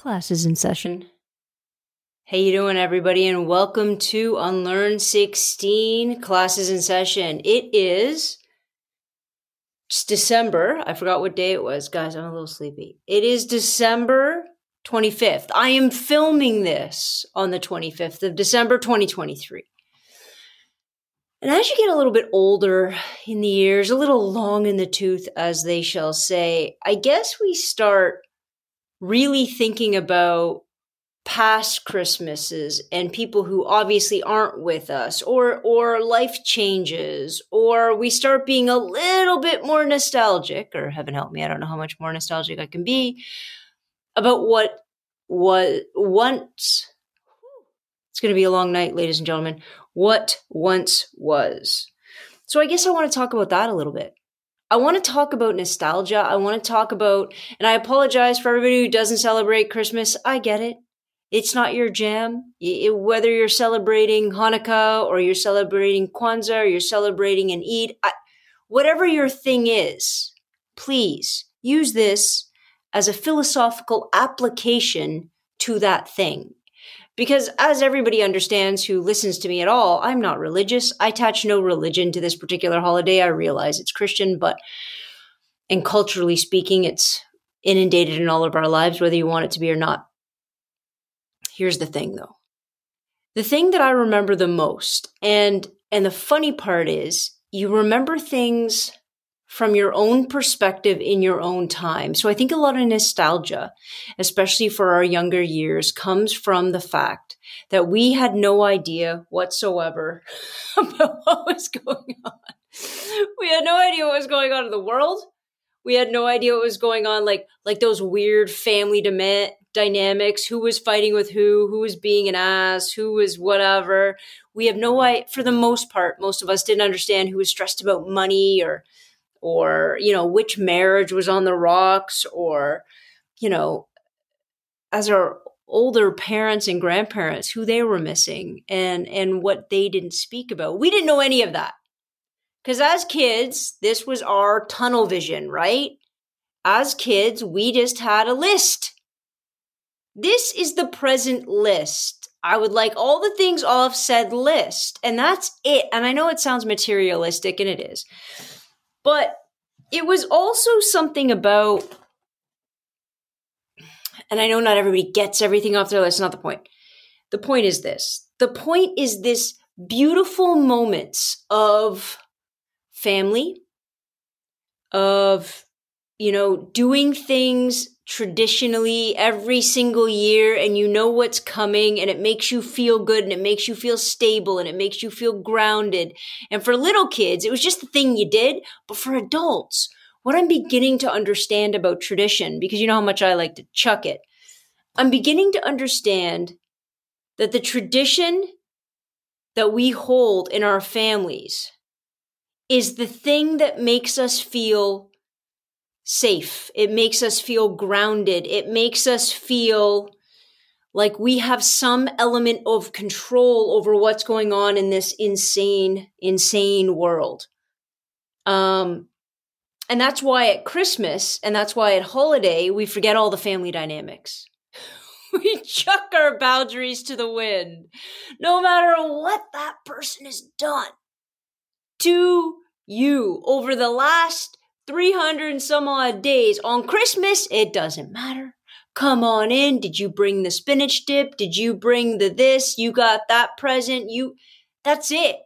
Classes in session. How you doing, everybody, and welcome to Unlearn 16 Classes in Session. It is it's December. I forgot what day it was, guys. I'm a little sleepy. It is December 25th. I am filming this on the 25th of December 2023. And as you get a little bit older in the years, a little long in the tooth, as they shall say, I guess we start really thinking about past christmases and people who obviously aren't with us or or life changes or we start being a little bit more nostalgic or heaven help me i don't know how much more nostalgic i can be about what was once it's going to be a long night ladies and gentlemen what once was. So i guess i want to talk about that a little bit I want to talk about nostalgia. I want to talk about, and I apologize for everybody who doesn't celebrate Christmas. I get it. It's not your jam. It, whether you're celebrating Hanukkah or you're celebrating Kwanzaa or you're celebrating an Eid, I, whatever your thing is, please use this as a philosophical application to that thing. Because as everybody understands who listens to me at all, I'm not religious. I attach no religion to this particular holiday. I realize it's Christian, but and culturally speaking, it's inundated in all of our lives, whether you want it to be or not. Here's the thing though. The thing that I remember the most, and and the funny part is you remember things from your own perspective in your own time. So I think a lot of nostalgia, especially for our younger years, comes from the fact that we had no idea whatsoever about what was going on. We had no idea what was going on in the world. We had no idea what was going on, like like those weird family dynamics. Who was fighting with who? Who was being an ass? Who was whatever? We have no idea. For the most part, most of us didn't understand who was stressed about money or or you know which marriage was on the rocks or you know as our older parents and grandparents who they were missing and and what they didn't speak about. We didn't know any of that. Because as kids this was our tunnel vision right? As kids we just had a list. This is the present list. I would like all the things off said list, and that's it. And I know it sounds materialistic, and it is. But it was also something about, and I know not everybody gets everything off their list, not the point. The point is this the point is this beautiful moments of family, of, you know, doing things traditionally every single year and you know what's coming and it makes you feel good and it makes you feel stable and it makes you feel grounded. And for little kids, it was just the thing you did. But for adults, what I'm beginning to understand about tradition, because you know how much I like to chuck it, I'm beginning to understand that the tradition that we hold in our families is the thing that makes us feel safe. It makes us feel grounded. It makes us feel like we have some element of control over what's going on in this insane, insane world. Um, and that's why at Christmas and that's why at holiday, we forget all the family dynamics. we chuck our boundaries to the wind, no matter what that person has done to you over the last 300 and some odd days. On Christmas, it doesn't matter. Come on in. Did you bring the spinach dip? Did you bring the this? You got that present. You, that's it.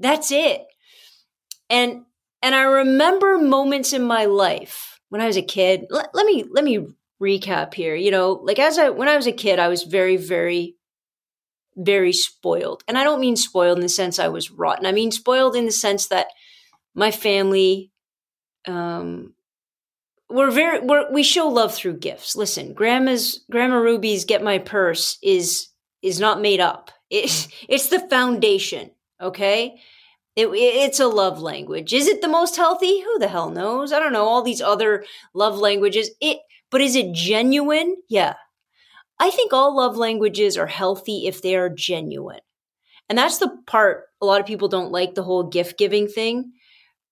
That's it. And, and I remember moments in my life when I was a kid. Let, let me, let me recap here. You know, like as I, when I was a kid, I was very, very, very spoiled. And I don't mean spoiled in the sense I was rotten. I mean spoiled in the sense that my family um, we're very we're, we show love through gifts. Listen, grandma's grandma Ruby's get my purse is is not made up. It's it's the foundation. Okay. It, it's a love language. Is it the most healthy? Who the hell knows? I don't know. All these other love languages. It, but is it genuine? Yeah. I think all love languages are healthy if they are genuine. And that's the part a lot of people don't like the whole gift giving thing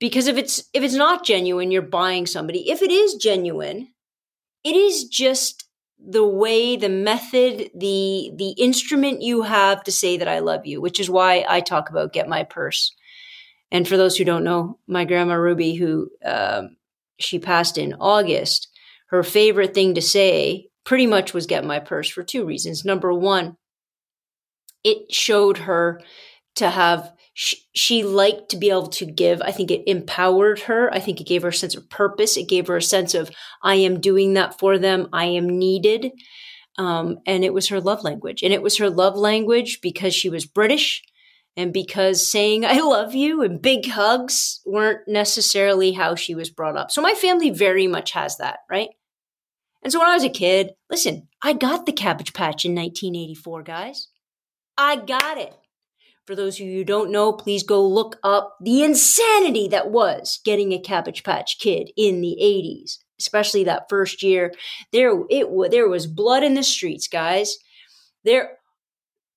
because if it's if it's not genuine you're buying somebody if it is genuine it is just the way, the method, the the instrument you have to say that I love you, which is why I talk about get my purse. And for those who don't know, my grandma Ruby, who um, she passed in August, her favorite thing to say pretty much was get my purse for two reasons. Number one, it showed her to have she, she, liked to be able to give. I think it empowered her. I think it gave her a sense of purpose. It gave her a sense of, I am doing that for them. I am needed. Um, and it was her love language. And it was her love language because she was British and because saying, I love you and big hugs weren't necessarily how she was brought up. So my family very much has that, right? And so when I was a kid, listen, I got the Cabbage Patch in 1984, guys. I got it. For those of you who don't know, please go look up the insanity that was getting a Cabbage Patch Kid in the 80s, especially that first year. There, it there was blood in the streets, guys. There,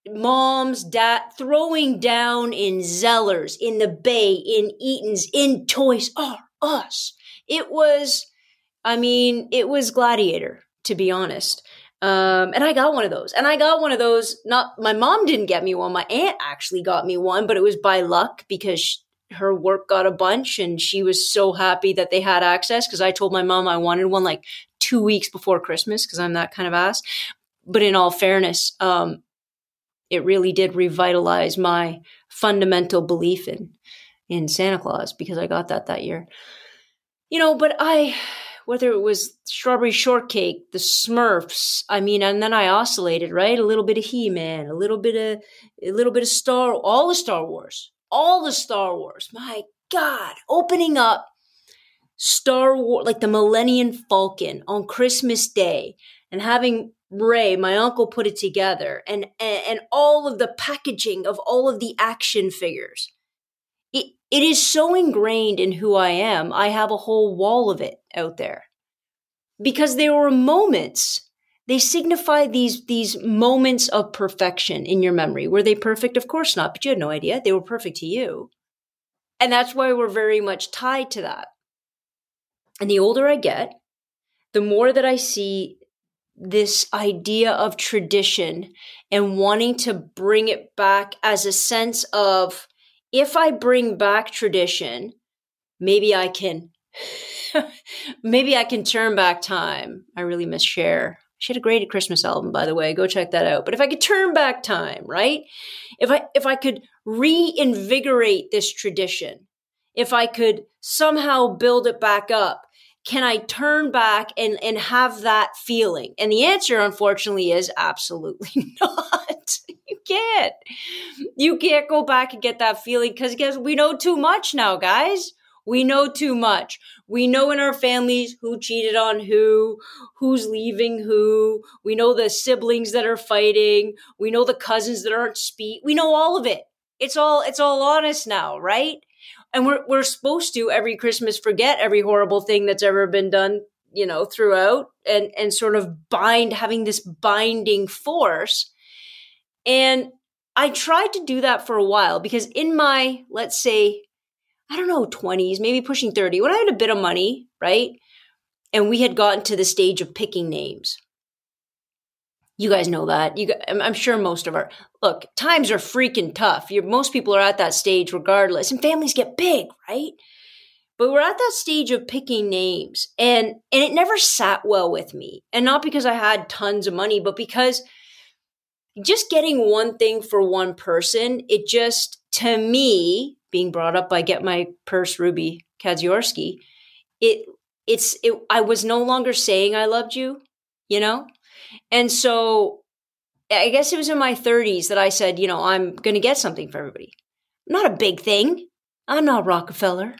moms, dad, throwing down in Zellers, in the Bay, in Eaton's, in Toys R Us. It was, I mean, it was Gladiator, to be honest. Um, and I got one of those. And I got one of those. Not my mom didn't get me one. My aunt actually got me one, but it was by luck because she, her work got a bunch and she was so happy that they had access because I told my mom I wanted one like two weeks before Christmas because I'm that kind of ass. But in all fairness, um, it really did revitalize my fundamental belief in in Santa Claus because I got that that year. You know, but I whether it was strawberry shortcake, the Smurfs. I mean, and then I oscillated, right? A little bit of He Man, a little bit of a little bit of Star, all the Star Wars, all the Star Wars. My God, opening up Star Wars, like the Millennium Falcon on Christmas Day, and having Ray, my uncle, put it together, and, and and all of the packaging of all of the action figures it is so ingrained in who I am. I have a whole wall of it out there. Because there were moments they signify these these moments of perfection in your memory. Were they perfect? Of course not but you had no idea. They were perfect to you. And that's why we're very much tied to that. And the older i get the more that i see this idea of tradition and wanting to bring it back as a sense of if I bring back tradition, maybe I can maybe I can turn back time. I really miss Cher. She had a great Christmas album, by the way. Go check that out. But if I could turn back time, right? If I if I could reinvigorate this tradition, if I could somehow build it back up, can I turn back and, and have that feeling? And the answer, unfortunately, is absolutely not. Can't. You can't go back and get that feeling because guess we know too much now, guys. We know too much. We know in our families who cheated on who, who's leaving who. We know the siblings that are fighting. We know the cousins that aren't speak. We know all of it. It's all it's all honest now, right? and we're we're supposed to every Christmas forget every horrible thing that's ever been done, you know, throughout and and sort of bind having this binding force. And I tried to do that for a while because in my let's say I don't know 20s, maybe pushing 30, when I had a bit of money, right? And we had gotten to the stage of picking names you guys know that. You, I'm sure most of our look times are freaking tough. You're, most people are at that stage regardless, and families get big, right? But we're at that stage of picking names, and and it never sat well with me, and not because I had tons of money, but because just getting one thing for one person, it just to me being brought up by Get My Purse Ruby Kadziorski, it it's it. I was no longer saying I loved you, you know and so I guess it was in my 30s that I said, you know, I'm going to get something for everybody. Not a big thing. I'm not Rockefeller.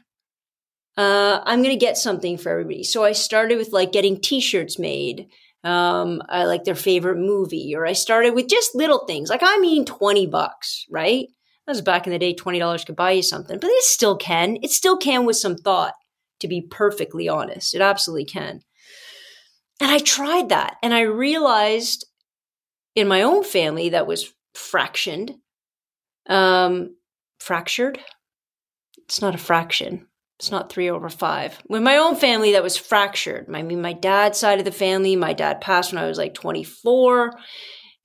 Uh, I'm going to get something for everybody. So I started with like getting t shirts made. Um, I like their favorite movie, or I started with just little things. Like, I mean, 20 bucks, right? That was back in the day, $20 could buy you something, but it still can. It still can with some thought, to be perfectly honest. It absolutely can. And I tried that and I realized in my own family that was fractioned, um, fractured. It's not a fraction. It's not three over five. With my own family, that was fractured. I mean, my dad's side of the family, my dad passed when I was like 24.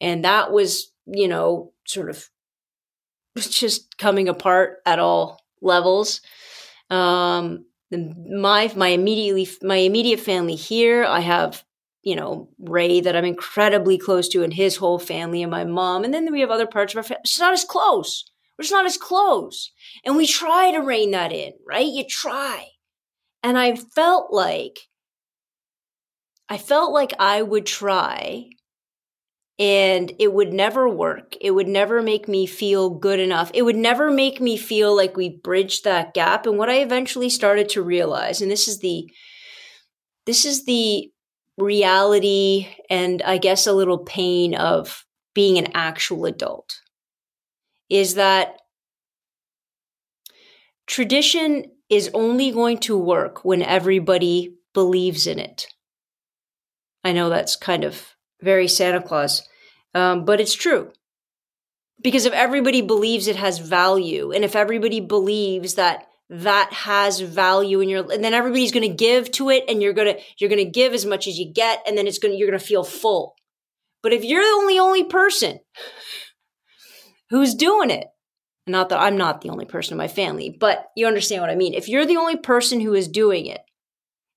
And that was, you know, sort of just coming apart at all levels. Um, my my immediately my immediate family here, I have you know Ray that I'm incredibly close to, and his whole family, and my mom, and then we have other parts of our family. It's not as close. We're not as close, and we try to rein that in, right? You try, and I felt like I felt like I would try and it would never work. It would never make me feel good enough. It would never make me feel like we bridged that gap. And what I eventually started to realize, and this is the, this is the reality and I guess a little pain of being an actual adult is that tradition is only going to work when everybody believes in it. I know that's kind of very Santa Claus. Um, but it's true. Because if everybody believes it has value, and if everybody believes that that has value in your and then everybody's going to give to it and you're to you're to give as much as you get and then it's to you're to feel full but if you're the only only person who's doing it not that i'm not the only person in my family but you understand what i mean if you're the only person who is doing it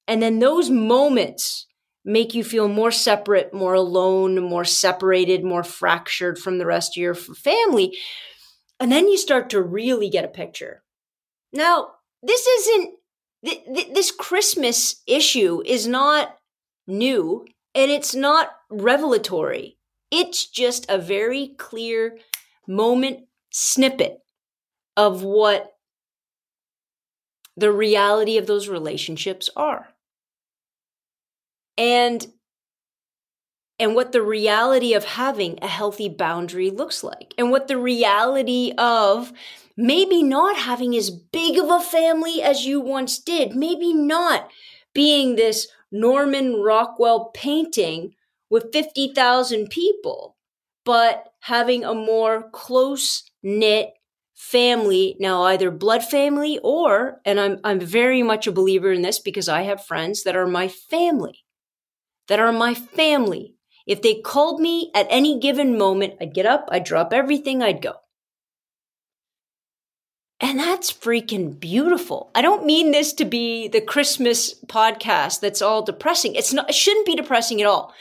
and then those moments make you feel more separate, more alone, more separated, more fractured from the rest of your family. And then you start to really get a picture. Now, this isn't, th- th- this Christmas issue is not new and it's not revelatory. It's just a very clear moment snippet of what the reality of those relationships are. And and what the reality of having a healthy boundary looks like. And what the reality of maybe not having as big of a family as you once did. Maybe not being this Norman Rockwell painting with 50,000 people but having a more close knit family now either blood family or and I'm I'm very much a believer in this because I have friends that are my family that are my family. If they called me at any given moment, I'd get up, I'd drop everything, I'd go. And that's freaking beautiful. I don't mean this to be the Christmas podcast that's all depressing. It's not, it shouldn't be depressing at all.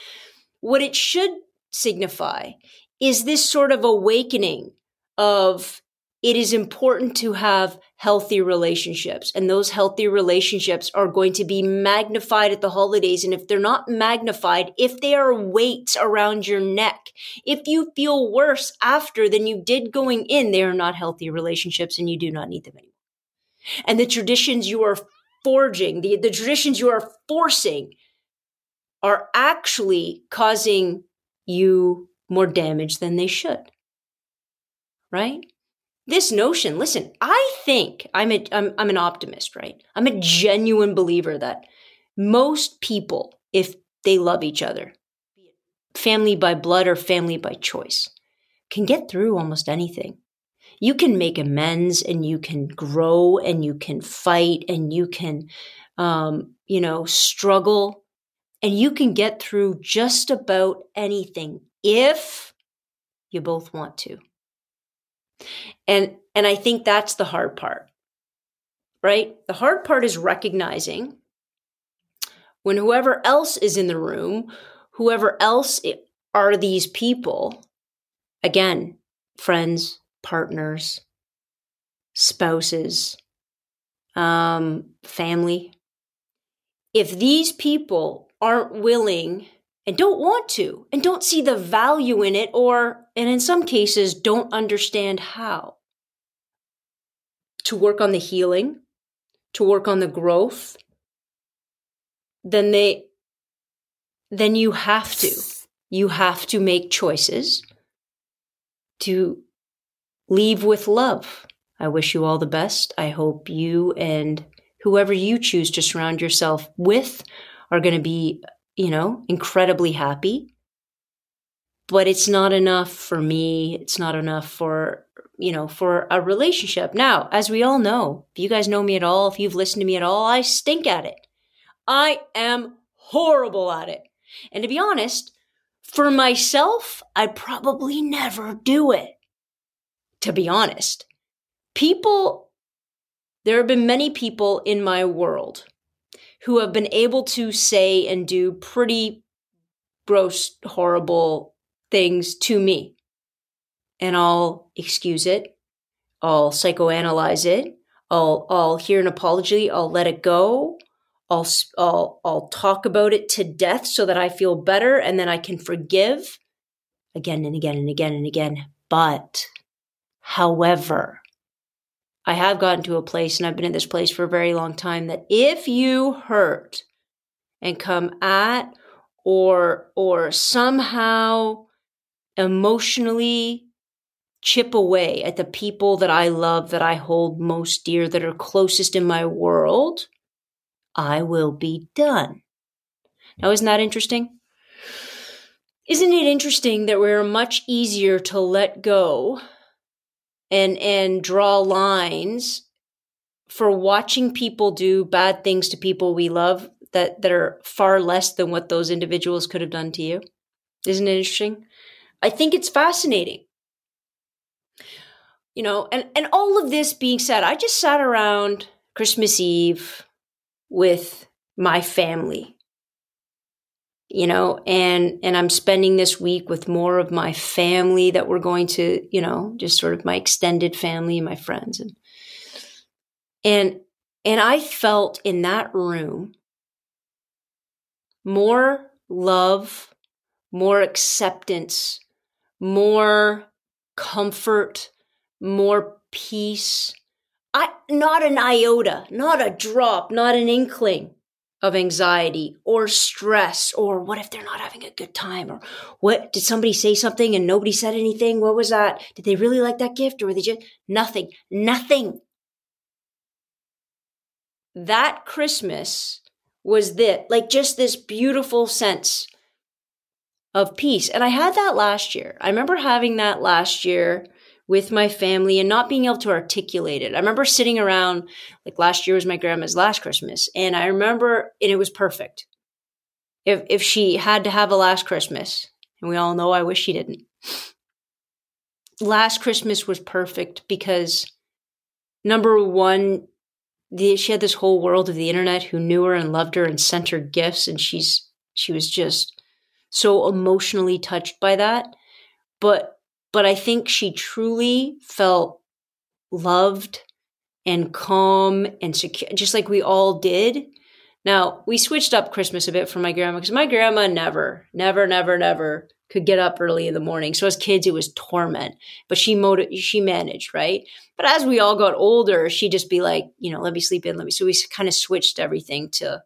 What it should signify is this sort of awakening of it is important to have healthy relationships. And those healthy relationships are going to be magnified at the holidays. And if they're not magnified, if they are weights around your neck, if you feel worse after than you did going in, they are not healthy relationships and you do not need them anymore. And the traditions you are forging, the, the traditions you are forcing are actually causing you more damage than they should. Right? this notion listen i think i'm a I'm, I'm an optimist right i'm a genuine believer that most people if they love each other family by blood or family by choice can get through almost anything you can make amends and you can grow and you can fight and you can um, you know struggle and you can get through just about anything if you both want to and and I think that's the hard part. Right? The hard part is recognizing when whoever else is in the room, whoever else are these people, again, friends, partners, spouses, um, family, if these people aren't willing and don't want to and don't see the value in it or and in some cases don't understand how. To work on the healing to work on the growth then they then you have to. You have to make choices to leave with love. I wish you all the best. I hope you and whoever you choose to surround yourself with are going to be you know, incredibly happy. But it's not enough for me. It's not enough for you know, for a relationship. Now, as we all know, if you guys know me at all, if you've listened to me at all, I stink at it. I am horrible at it. And to be honest, for myself, I probably never do it. To be honest, people, there have been many people in my world who have been able to say and do pretty gross, horrible things to me. And I'll excuse it. I'll psychoanalyze it. I'll, I'll hear an apology. I'll let it go. I'll, I'll, I'll talk about it to death so that I feel better and then I can forgive again and again and again and again. But, however, I have gotten to a place and I've been in this place for a very long time that if you hurt and come at or, or somehow emotionally chip away at the people that I love, that I hold most dear, that are closest in my world, I will be done. Now, isn't that interesting? Isn't it interesting that we're much easier to let go and and draw lines for watching people do bad things to people we love that that are far less than what those individuals could have done to you? Isn't it interesting? I think it's fascinating. You know, and and all of this being said, I just sat around Christmas Eve with my family you know and and i'm spending this week with more of my family that we're going to you know just sort of my extended family and my friends. And and and i felt in that room more love more acceptance more comfort more peace. I not an iota, not a drop, not an inkling of anxiety or stress or what if they're not having a good time or what did somebody say something and nobody said anything? What was that? Did they really like that gift or were they just nothing? Nothing. That Christmas was that like just this beautiful sense of peace. And I had that last year. I remember having that last year with my family and not being able to articulate it. I remember sitting around, like last year was my grandma's last Christmas, and I remember, and it was perfect. If if she had to have a last Christmas, and we all know I wish she didn't. Last Christmas was perfect because number one, the, she had this whole world of the internet who knew her and loved her and sent her gifts, and she's she was just so emotionally touched by that. But but I think she truly felt loved and calm and secure, just like we all did. Now, we switched up Christmas a bit for my grandma because my grandma never, never, never, never could get up early in the morning. So as kids, it was torment, but she motiv- she managed, right? But as we all got older, she'd just be like, you know, let me sleep in, let me. So we kind of switched everything to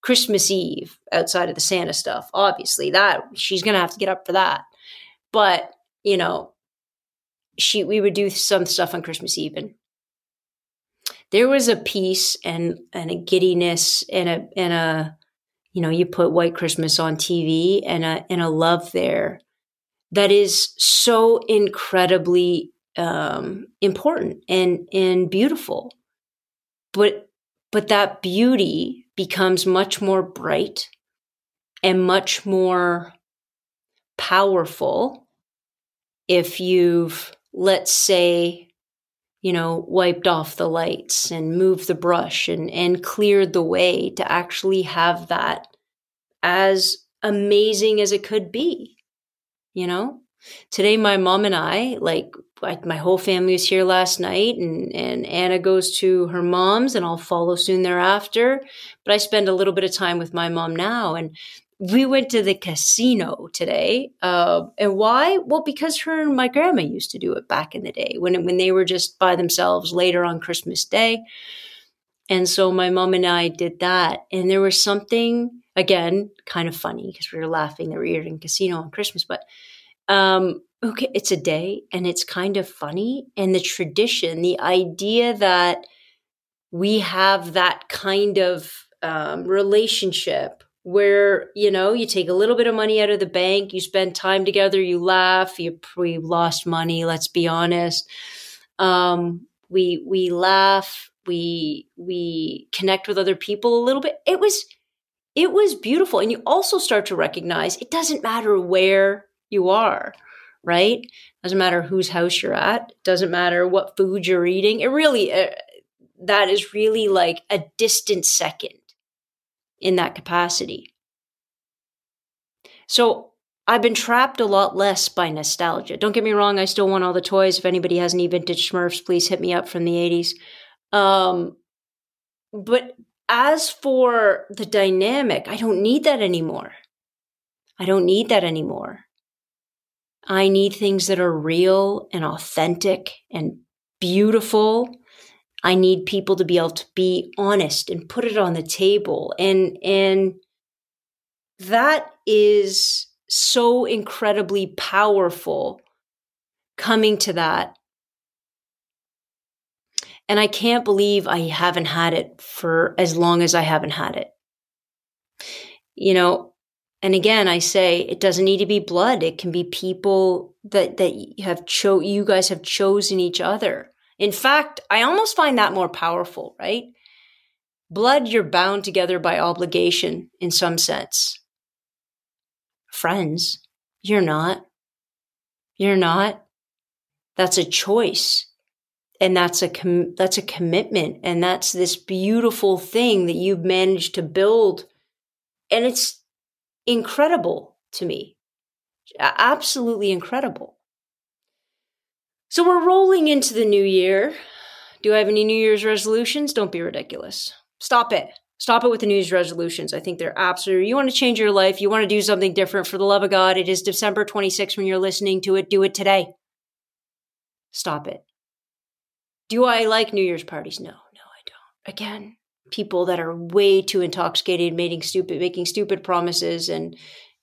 Christmas Eve outside of the Santa stuff. Obviously, that she's going to have to get up for that. But you know, she we would do some stuff on Christmas Eve and there was a peace and and a giddiness and a and a you know you put white christmas on tv and a and a love there that is so incredibly um, important and and beautiful. But but that beauty becomes much more bright and much more powerful if you've, let's say, you know, wiped off the lights and moved the brush and, and cleared the way to actually have that as amazing as it could be, you know? Today, my mom and I, like, like my whole family was here last night and, and Anna goes to her mom's and I'll follow soon thereafter. But I spend a little bit of time with my mom now. And we went to the casino today. Uh, and why? Well, because her and my grandma used to do it back in the day when, when they were just by themselves later on Christmas Day. And so my mom and I did that. And there was something, again, kind of funny because we were laughing that we were in casino on Christmas, but um, okay, it's a day and it's kind of funny. And the tradition, the idea that we have that kind of um, relationship where you know you take a little bit of money out of the bank you spend time together you laugh you we lost money let's be honest Um, we we laugh, we we connect with other people a little bit. It was it was beautiful, and you also start to recognize it doesn't matter where you are, right? Doesn't matter whose house you're at. Doesn't matter what food you're eating. It really uh, that is really like a distant second in that capacity. So I've been trapped a lot less by nostalgia. Don't get me wrong, I still want all the toys. If anybody has any vintage Smurfs, please hit me up from the 80s. Um, but as for the dynamic, I don't need that anymore. I don't need that anymore. I need things that are real and authentic and beautiful. I need people to be able to be honest and put it on the table. And, and that is so incredibly powerful coming to that. And I can't believe I haven't had it for as long as I haven't had it. You know, and again, I say it doesn't need to be blood. It can be people that, that have cho- you guys have chosen each other. In fact, I almost find that more powerful, right? Blood, you're bound together by obligation in some sense friends. You're not. You're not. That's a choice. And that's a com- that's a commitment and that's this beautiful thing that you've managed to build and it's incredible to me. Absolutely incredible. So we're rolling into the new year. Do I have any New Year's resolutions? Don't be ridiculous. Stop it. Stop it with the New Year's resolutions. I think they're absolutely, you want to change your life, you want to do something different for the love of God. It is December 26th when you're listening to it. Do it today. Stop it. Do I like New Year's parties? No, no, I don't. Again, people that are way too intoxicated, making stupid, making stupid promises and,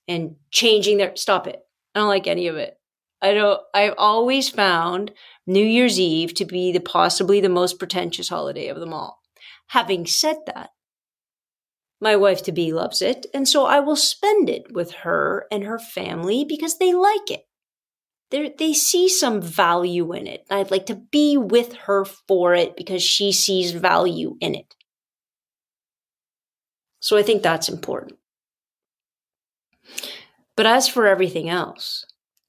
and changing their, stop it. I don't like any of it. I don't, I've always found New Year's Eve to be the possibly the most pretentious holiday of them all. Having said that, my wife to be loves it, and so I will spend it with her and her family because they like it. They're, they see some value in it. I'd like to be with her for it because she sees value in it. So I think that's important. But as for everything else,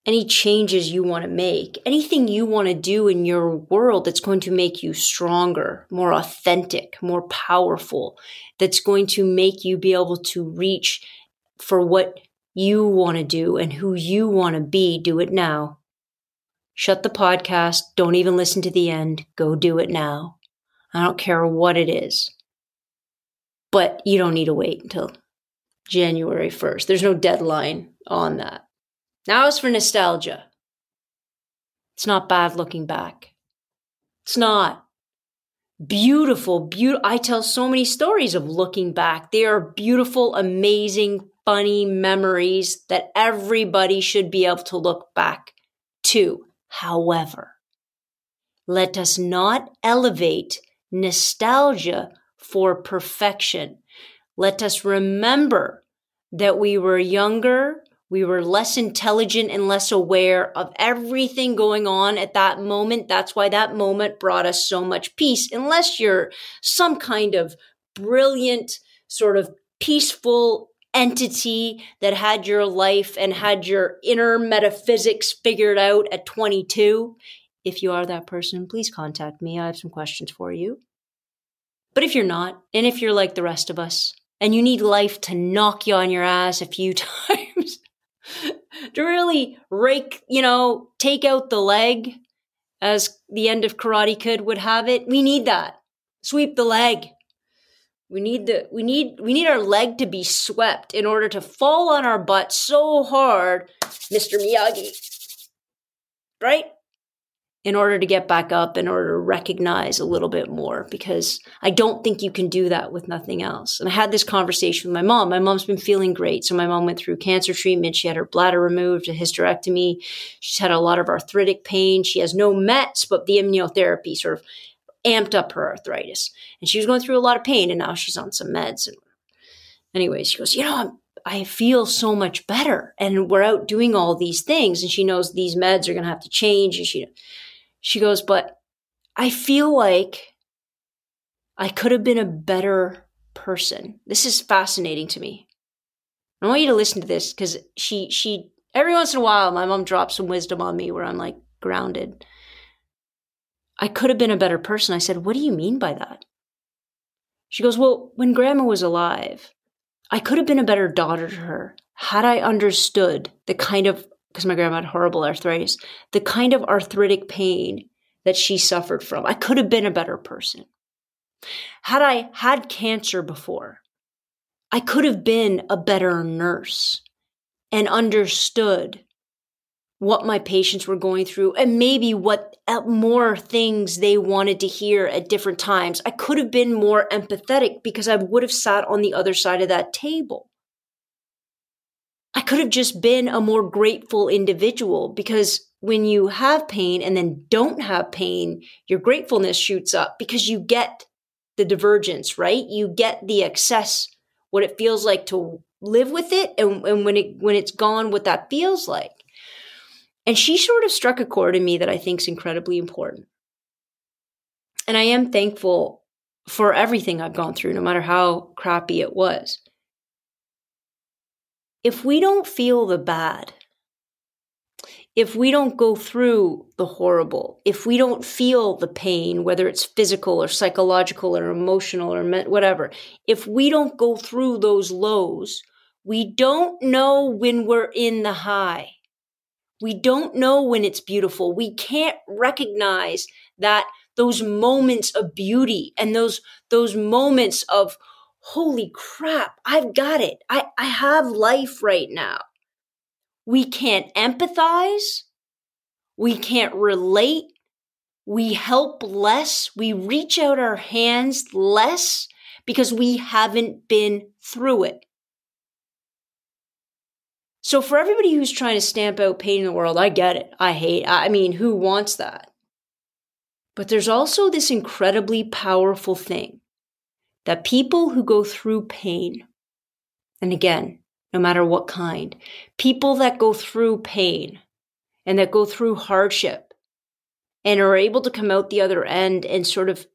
any changes you want to make, anything you want to do in your world that's going to make you stronger, more authentic, more powerful, that's going to make you be able to reach for what you want to do and who you want to be, do it now. Shut the podcast. Don't even listen to the end. Go do it now. I don't care what it is. But you don't need to wait until January 1st. There's no deadline on that. Now, as for nostalgia, it's not bad looking back. It's not. Beautiful, beautiful. I tell so many stories of looking back. They are beautiful, amazing, funny memories that everybody should be able to look back to. However, let us not elevate nostalgia for perfection. Let us remember that we were younger, we were less intelligent and less aware of everything going on at that moment. That's why that moment brought us so much peace. Unless you're some kind of brilliant, sort of peaceful entity that had your life and had your inner metaphysics figured out at 22. If you are that person, please contact me. I have some questions for you. But if you're not, and if you're like the rest of us, and you need life to knock you on your ass a few times, to really rake, you know, take out the leg as the end of Karate Kid would have it. We need that. Sweep the leg. We need the we need we need our leg to be swept in order to fall on our butt so hard, Mr. Miyagi. Right? In order to get back up, in order to recognize a little bit more, because I don't think you can do that with nothing else. And I had this conversation with my mom. My mom's been feeling great. So my mom went through cancer treatment. She had her bladder removed, a hysterectomy. She's had a lot of arthritic pain. She has no meds, but the immunotherapy sort of amped up her arthritis. And she was going through a lot of pain, and now she's on some meds. And anyway, she goes, You know, I'm, I feel so much better. And we're out doing all these things. And she knows these meds are going to have to change. And she, she goes, but I feel like I could have been a better person. This is fascinating to me. I want you to listen to this because she she every once in a while my mom drops some wisdom on me where I'm like grounded. I could have been a better person. I said, What do you mean by that? She goes, Well, when grandma was alive, I could have been a better daughter to her had I understood the kind of, because my grandma had horrible arthritis, the kind of arthritic pain that she suffered from. I could have been a better person. Had I had cancer before, I could have been a better nurse and understood what my patients were going through and maybe what uh, more things they wanted to hear at different times. I could have been more empathetic because I would have sat on the other side of that table. I could have just been a more grateful individual because when you have pain and then don't have pain, your gratefulness shoots up because you get the divergence, right? You get the excess, what it feels like to live with it and, and when it when it's gone, what that feels like. And she sort of struck a chord in me that I think is incredibly important. And I am thankful for everything I've gone through, no matter how crappy it was. If we don't feel the bad, if we don't go through the horrible, if we don't feel the pain, whether it's physical or psychological or emotional or whatever, if we don't go through those lows, we don't know when we're in the high. We don't know when it's beautiful. We can't recognize that those moments of beauty and those, those moments of, holy crap, I've got it. I, I have life right now. We can't empathize. We can't relate. We help less. We reach out our hands less because we haven't been through it. So for everybody who's trying to stamp out pain in the world, I get it. I hate, I mean, who wants that? But there's also this incredibly powerful thing that people who go through pain, and again, no matter what kind, people that go through pain and that go through hardship and are able to come out the other end and sort of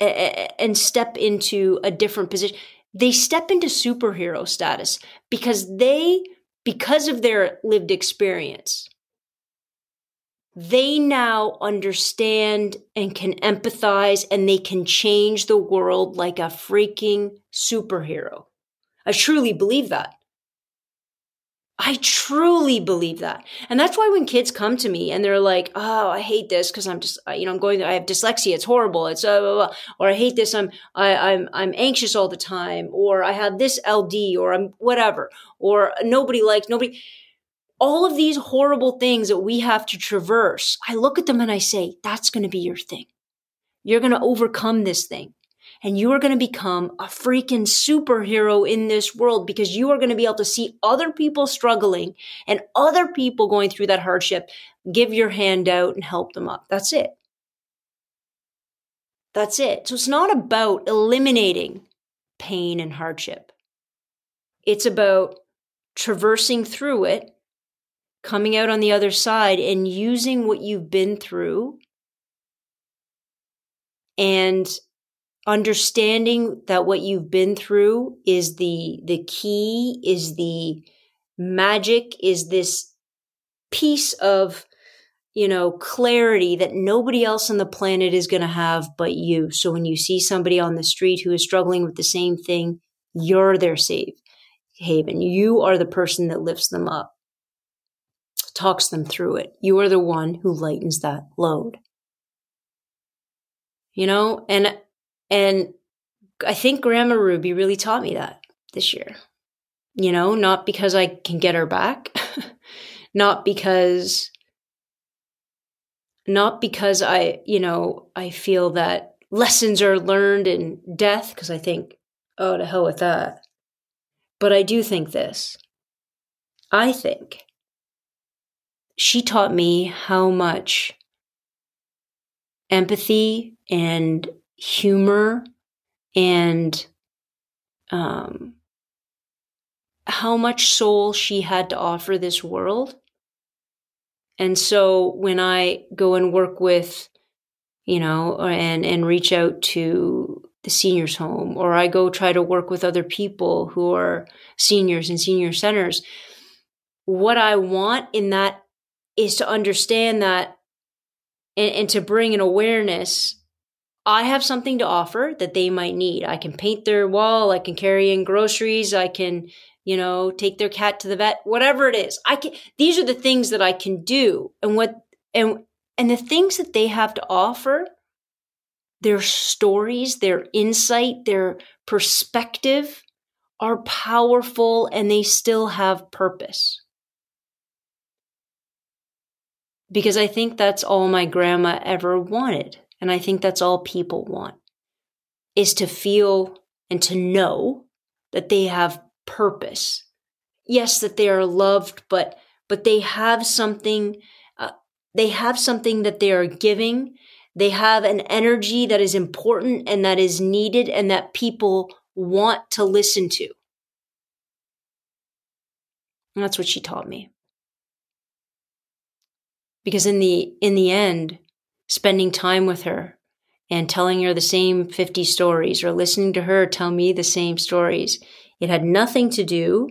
and step into a different position they step into superhero status because they because of their lived experience, they now understand and can empathize and they can change the world like a freaking superhero. I truly believe that. I truly believe that. And that's why when kids come to me and they're like, oh, I hate this because I'm just, you know, I'm going, I have dyslexia. It's horrible. It's, uh, blah, blah, or I hate this. I'm, I, I'm, I'm anxious all the time. Or I have this LD or I'm whatever. Or nobody likes, nobody, all of these horrible things that we have to traverse. I look at them and I say, that's going to be your thing. You're going to overcome this thing and you are going to become a freaking superhero in this world because you are going to be able to see other people struggling and other people going through that hardship, give your hand out and help them up. That's it. That's it. So it's not about eliminating pain and hardship. It's about traversing through it, coming out on the other side and using what you've been through and understanding that what you've been through is the the key is the magic is this piece of you know clarity that nobody else on the planet is going to have but you. So when you see somebody on the street who is struggling with the same thing you're their safe haven. You are the person that lifts them up talks them through it you are the one who lightens that load you know and and I think Grandma Ruby really taught me that this year. You know, not because I can get her back, not because not because I, you know, I feel that lessons are learned in death because I think, oh, to hell with that. But I do think this. I think she taught me how much empathy and humor and um, how much soul she had to offer this world. And so when I go and work with you know, and, and reach out to the seniors home or I go try to work with other people who are seniors in senior centers. What I want in that is to understand that and, and to bring an awareness. I have something to offer that they might need. I can paint their wall. I can carry in groceries. I can, you know, take their cat to the vet, whatever it is. I can, these are the things that I can do. And what, and, and the things that they have to offer their stories, their insight, their perspective are powerful and they still have purpose. Because I think that's all my grandma ever wanted. And I think that's all people want is to feel and to know that they have purpose. Yes, that they are loved, but, but they have something, uh, they have something that they are giving they have an energy that is important and that is needed and that people want to listen to. And that's what she taught me. Because in the in the end, spending time with her and telling her the same 50 stories or listening to her tell me the same stories, it had nothing to do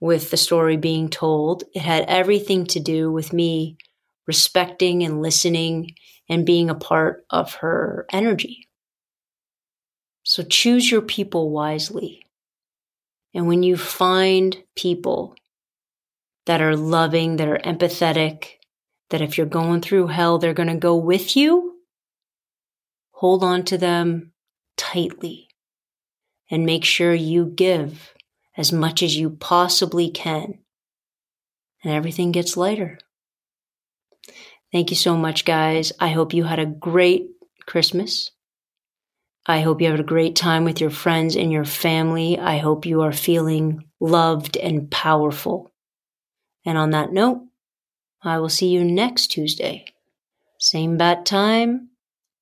with the story being told. It had everything to do with me respecting and listening and being a part of her energy. So choose your people wisely. And when you find people that are loving, that are empathetic, that if you're going through hell, they're going to go with you, hold on to them tightly and make sure you give as much as you possibly can. And everything gets lighter. Thank you so much, guys. I hope you had a great Christmas. I hope you had a great time with your friends and your family. I hope you are feeling loved and powerful. And on that note, I will see you next Tuesday. Same bat time,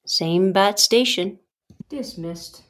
same bat station. Dismissed.